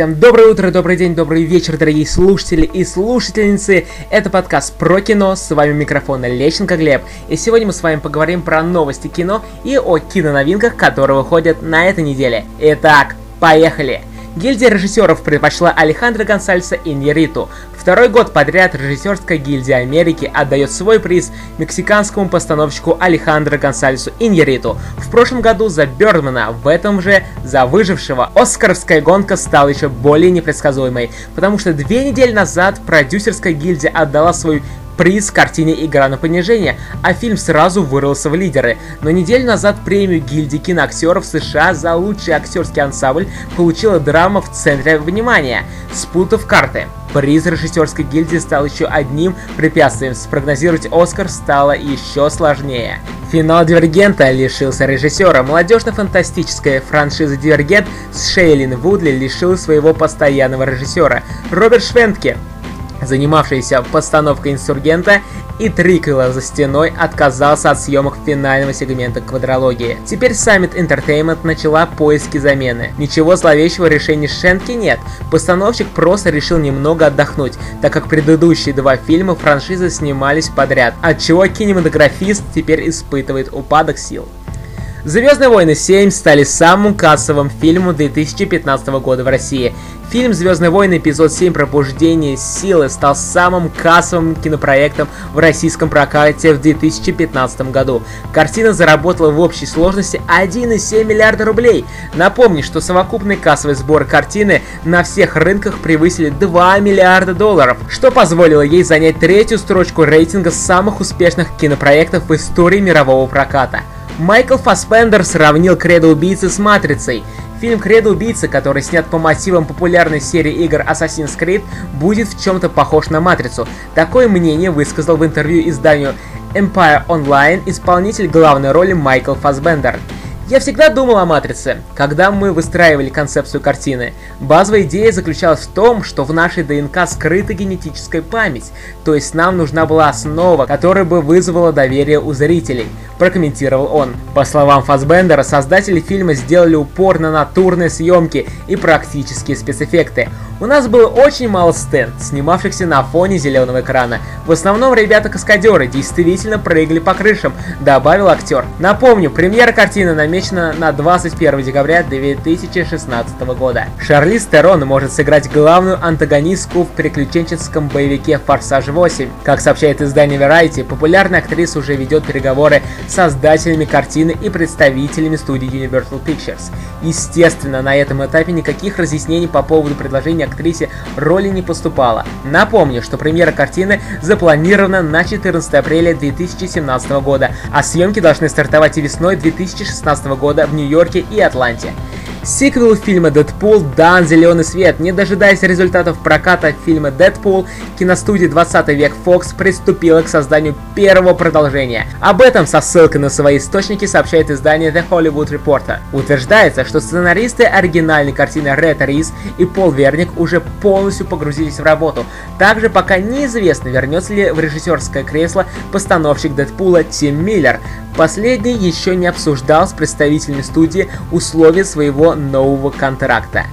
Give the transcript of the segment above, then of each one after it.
Всем доброе утро, добрый день, добрый вечер, дорогие слушатели и слушательницы. Это подкаст про кино, с вами микрофон Лещенко Глеб. И сегодня мы с вами поговорим про новости кино и о киноновинках, которые выходят на этой неделе. Итак, поехали! Гильдия режиссеров предпочла Алехандро Гонсальса и Нериту. Второй год подряд режиссерская гильдия Америки отдает свой приз мексиканскому постановщику Алехандро Гонсальсу Иньериту. В прошлом году за Бёрдмана, в этом же за выжившего. Оскаровская гонка стала еще более непредсказуемой, потому что две недели назад продюсерская гильдия отдала свой приз картине «Игра на понижение», а фильм сразу вырвался в лидеры. Но неделю назад премию гильдии киноактеров США за лучший актерский ансамбль получила драма в центре внимания «Спутав карты». Приз режиссерской гильдии стал еще одним препятствием, спрогнозировать Оскар стало еще сложнее. Финал Дивергента лишился режиссера. Молодежно-фантастическая франшиза Дивергент с Шейлин Вудли лишила своего постоянного режиссера. Роберт Швентке занимавшийся постановкой инсургента и триквела за стеной, отказался от съемок финального сегмента квадрологии. Теперь Summit Entertainment начала поиски замены. Ничего зловещего решения Шенки нет. Постановщик просто решил немного отдохнуть, так как предыдущие два фильма франшизы снимались подряд, отчего кинематографист теперь испытывает упадок сил. Звездные войны 7 стали самым кассовым фильмом 2015 года в России. Фильм «Звездные войны. Эпизод 7. Пробуждение силы» стал самым кассовым кинопроектом в российском прокате в 2015 году. Картина заработала в общей сложности 1,7 миллиарда рублей. Напомню, что совокупный кассовый сбор картины на всех рынках превысили 2 миллиарда долларов, что позволило ей занять третью строчку рейтинга самых успешных кинопроектов в истории мирового проката. Майкл Фассбендер сравнил «Кредо убийцы» с «Матрицей». Фильм «Кредо убийцы», который снят по мотивам популярной серии игр Assassin's Creed, будет в чем-то похож на «Матрицу». Такое мнение высказал в интервью изданию Empire Online исполнитель главной роли Майкл Фассбендер. Я всегда думал о матрице, когда мы выстраивали концепцию картины. Базовая идея заключалась в том, что в нашей ДНК скрыта генетическая память, то есть нам нужна была основа, которая бы вызвала доверие у зрителей, прокомментировал он. По словам Фасбендера, создатели фильма сделали упор на натурные съемки и практические спецэффекты. У нас было очень мало сцен, снимавшихся на фоне зеленого экрана. В основном ребята-каскадеры действительно прыгали по крышам, добавил актер. Напомню, премьера картины намечена на 21 декабря 2016 года. Шарли Стерон может сыграть главную антагонистку в приключенческом боевике «Форсаж 8». Как сообщает издание Variety, популярная актриса уже ведет переговоры с создателями картины и представителями студии Universal Pictures. Естественно, на этом этапе никаких разъяснений по поводу предложения актрисе роли не поступало. Напомню, что премьера картины запланирована на 14 апреля 2017 года, а съемки должны стартовать и весной 2016 года в Нью-Йорке и Атланте. Сиквел фильма «Дэдпул» дан зеленый свет. Не дожидаясь результатов проката фильма «Дэдпул», киностудия 20 век Fox приступила к созданию первого продолжения. Об этом со ссылкой на свои источники сообщает издание The Hollywood Reporter. Утверждается, что сценаристы оригинальной картины Ред Рис и Пол Верник уже полностью погрузились в работу. Также пока неизвестно, вернется ли в режиссерское кресло постановщик Дэдпула Тим Миллер. Последний еще не обсуждал с представителями студии условия своего нового контракта.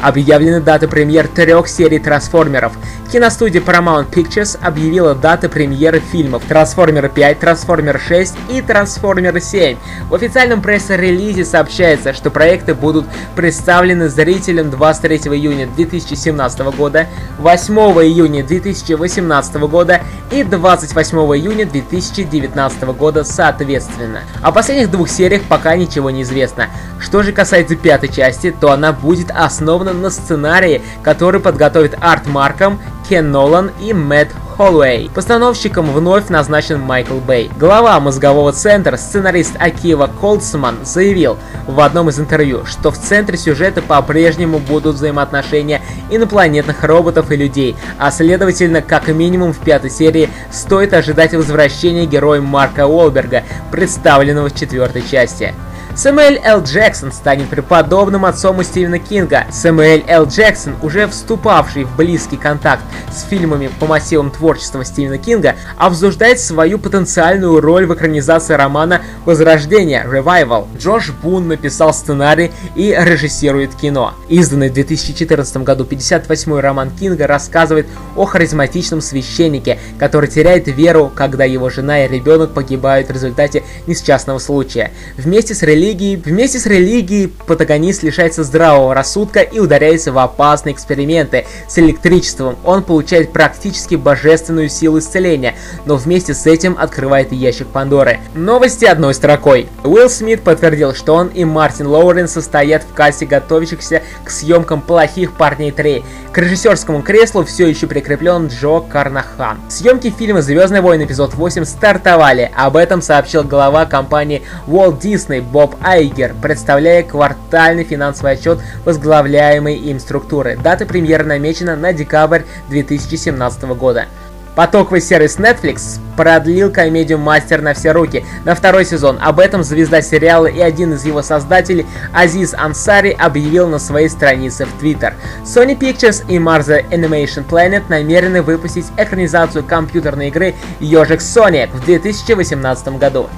Объявлены даты премьер трех серий трансформеров. Киностудия Paramount Pictures объявила даты премьеры фильмов Трансформеры 5, Трансформер 6 и Трансформеры 7. В официальном пресс-релизе сообщается, что проекты будут представлены зрителям 23 июня 2017 года, 8 июня 2018 года и 28 июня 2019 года соответственно. О последних двух сериях пока ничего не известно. Что же касается пятой части, то она будет основана на сценарии, который подготовит Арт Марком, Кен Нолан и Мэтт Холлоуэй. Постановщиком вновь назначен Майкл Бэй. Глава мозгового центра, сценарист Акива Колдсман, заявил в одном из интервью, что в центре сюжета по-прежнему будут взаимоотношения инопланетных роботов и людей, а следовательно, как минимум в пятой серии стоит ожидать возвращения героя Марка Уолберга, представленного в четвертой части. Сэмюэль Л. Джексон станет преподобным отцом у Стивена Кинга. Сэмюэль Л. Джексон, уже вступавший в близкий контакт с фильмами по мотивам творчества Стивена Кинга, обсуждает свою потенциальную роль в экранизации романа «Возрождение» Revival. Джош Бун написал сценарий и режиссирует кино. Изданный в 2014 году 58-й роман Кинга рассказывает о харизматичном священнике, который теряет веру, когда его жена и ребенок погибают в результате несчастного случая. Вместе с религией, вместе с религией протагонист лишается здравого рассудка и ударяется в опасные эксперименты с электричеством. Он получает практически божественную силу исцеления, но вместе с этим открывает ящик Пандоры. Новости одной строкой. Уилл Смит подтвердил, что он и Мартин Лоурен состоят в кассе готовящихся к съемкам «Плохих парней 3». К режиссерскому креслу все еще прикреплен Джо Карнахан. Съемки фильма «Звездные войны. Эпизод 8» стартовали. Об этом сообщил глава компании Walt Disney Боб Айгер, представляя квартальный финансовый отчет возглавляемой им структуры. Дата премьеры намечена на декабрь 2017 года. Потоковый сервис Netflix продлил комедию «Мастер на все руки» на второй сезон. Об этом звезда сериала и один из его создателей Азиз Ансари объявил на своей странице в Twitter. Sony Pictures и Marza Animation Planet намерены выпустить экранизацию компьютерной игры «Ежик Sonic» в 2018 году.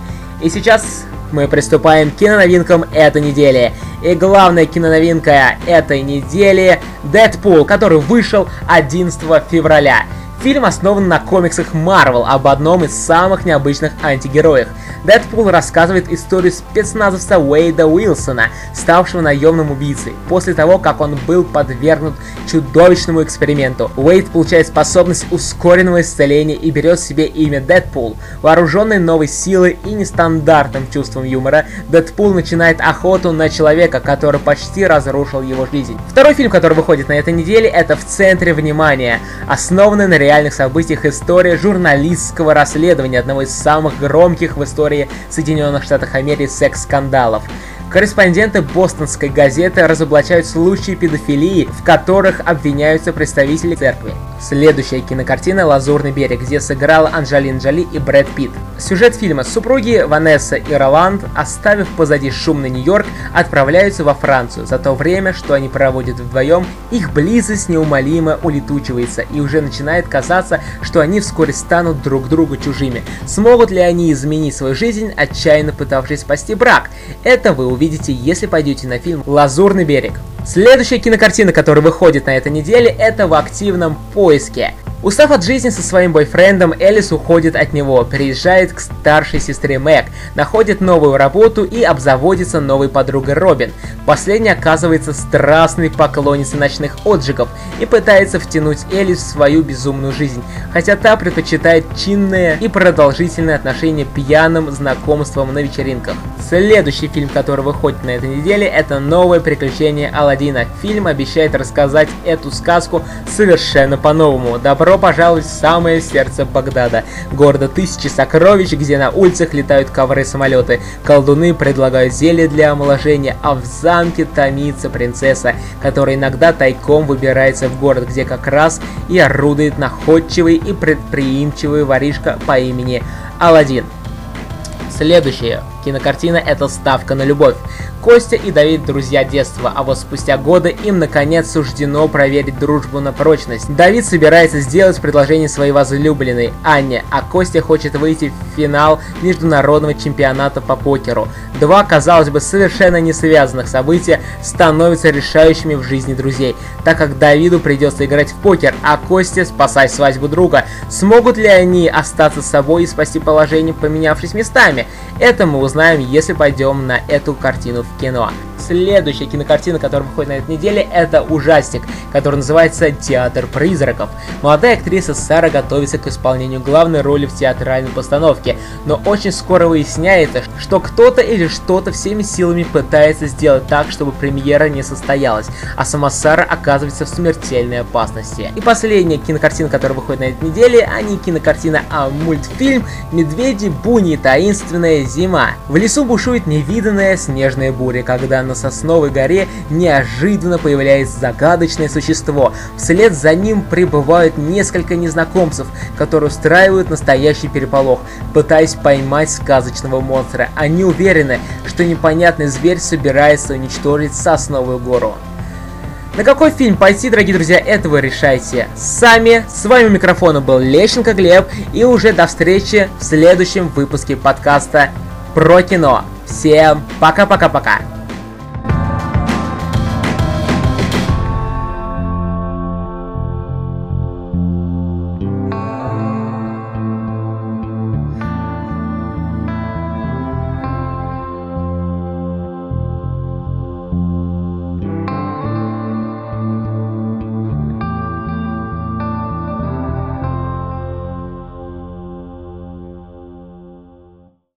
И сейчас мы приступаем к киноновинкам этой недели. И главная киноновинка этой недели – Дэдпул, который вышел 11 февраля. Фильм основан на комиксах Marvel об одном из самых необычных антигероях. Дэдпул рассказывает историю спецназовца Уэйда Уилсона, ставшего наемным убийцей. После того, как он был подвергнут чудовищному эксперименту, Уэйд получает способность ускоренного исцеления и берет себе имя Дэдпул. Вооруженный новой силой и нестандартным чувством юмора, Дэдпул начинает охоту на человека, который почти разрушил его жизнь. Второй фильм, который выходит на этой неделе, это «В центре внимания», основанный на реальных событиях история журналистского расследования одного из самых громких в истории Соединенных Штатов Америки секс-скандалов. Корреспонденты бостонской газеты разоблачают случаи педофилии, в которых обвиняются представители церкви. Следующая кинокартина «Лазурный берег», где сыграла Анджелин Джоли и Брэд Питт. Сюжет фильма супруги Ванесса и Роланд, оставив позади шумный Нью-Йорк, отправляются во Францию. За то время, что они проводят вдвоем, их близость неумолимо улетучивается и уже начинает казаться, что они вскоре станут друг другу чужими. Смогут ли они изменить свою жизнь, отчаянно пытавшись спасти брак? Это вы увидите, если пойдете на фильм «Лазурный берег». Следующая кинокартина, которая выходит на этой неделе, это «В активном поиске». Устав от жизни со своим бойфрендом, Элис уходит от него, переезжает к старшей сестре Мэг, находит новую работу и обзаводится новой подругой Робин. Последняя оказывается страстной поклонницей ночных отжигов и пытается втянуть Элис в свою безумную жизнь, хотя та предпочитает чинные и продолжительные отношения пьяным знакомством на вечеринках. Следующий фильм, который выходит на этой неделе, это «Новое приключение Алладина». Фильм обещает рассказать эту сказку совершенно по-новому. Добро Добро пожаловать в самое сердце Багдада, города тысячи сокровищ, где на улицах летают ковры-самолеты, колдуны предлагают зелье для омоложения, а в замке томится принцесса, которая иногда тайком выбирается в город, где как раз и орудует находчивый и предприимчивый воришка по имени Аладдин. Следующая кинокартина – это «Ставка на любовь». Костя и Давид – друзья детства, а вот спустя годы им наконец суждено проверить дружбу на прочность. Давид собирается сделать предложение своей возлюбленной Анне, а Костя хочет выйти в финал международного чемпионата по покеру. Два, казалось бы, совершенно не связанных события становятся решающими в жизни друзей, так как Давиду придется играть в покер, а Косте спасать свадьбу друга. Смогут ли они остаться с собой и спасти положение, поменявшись местами? Это мы узнаем, если пойдем на эту картину в кино. Следующая кинокартина, которая выходит на этой неделе, это ужастик, который называется «Театр призраков». Молодая актриса Сара готовится к исполнению главной роли в театральной постановке, но очень скоро выясняется, что кто-то или что-то всеми силами пытается сделать так, чтобы премьера не состоялась, а сама Сара оказывается в смертельной опасности. И последняя кинокартина, которая выходит на этой неделе, а не кинокартина, а мультфильм «Медведи, буни, таинственная зима». В лесу бушует невиданная снежная буря, когда на Сосновой горе неожиданно появляется загадочное существо. Вслед за ним прибывают несколько незнакомцев, которые устраивают настоящий переполох, пытаясь поймать сказочного монстра. Они уверены, что непонятный зверь собирается уничтожить Сосновую гору. На какой фильм пойти, дорогие друзья, это вы решайте сами. С вами у микрофона был Лещенко Глеб, и уже до встречи в следующем выпуске подкаста про кино. Всем пока-пока-пока.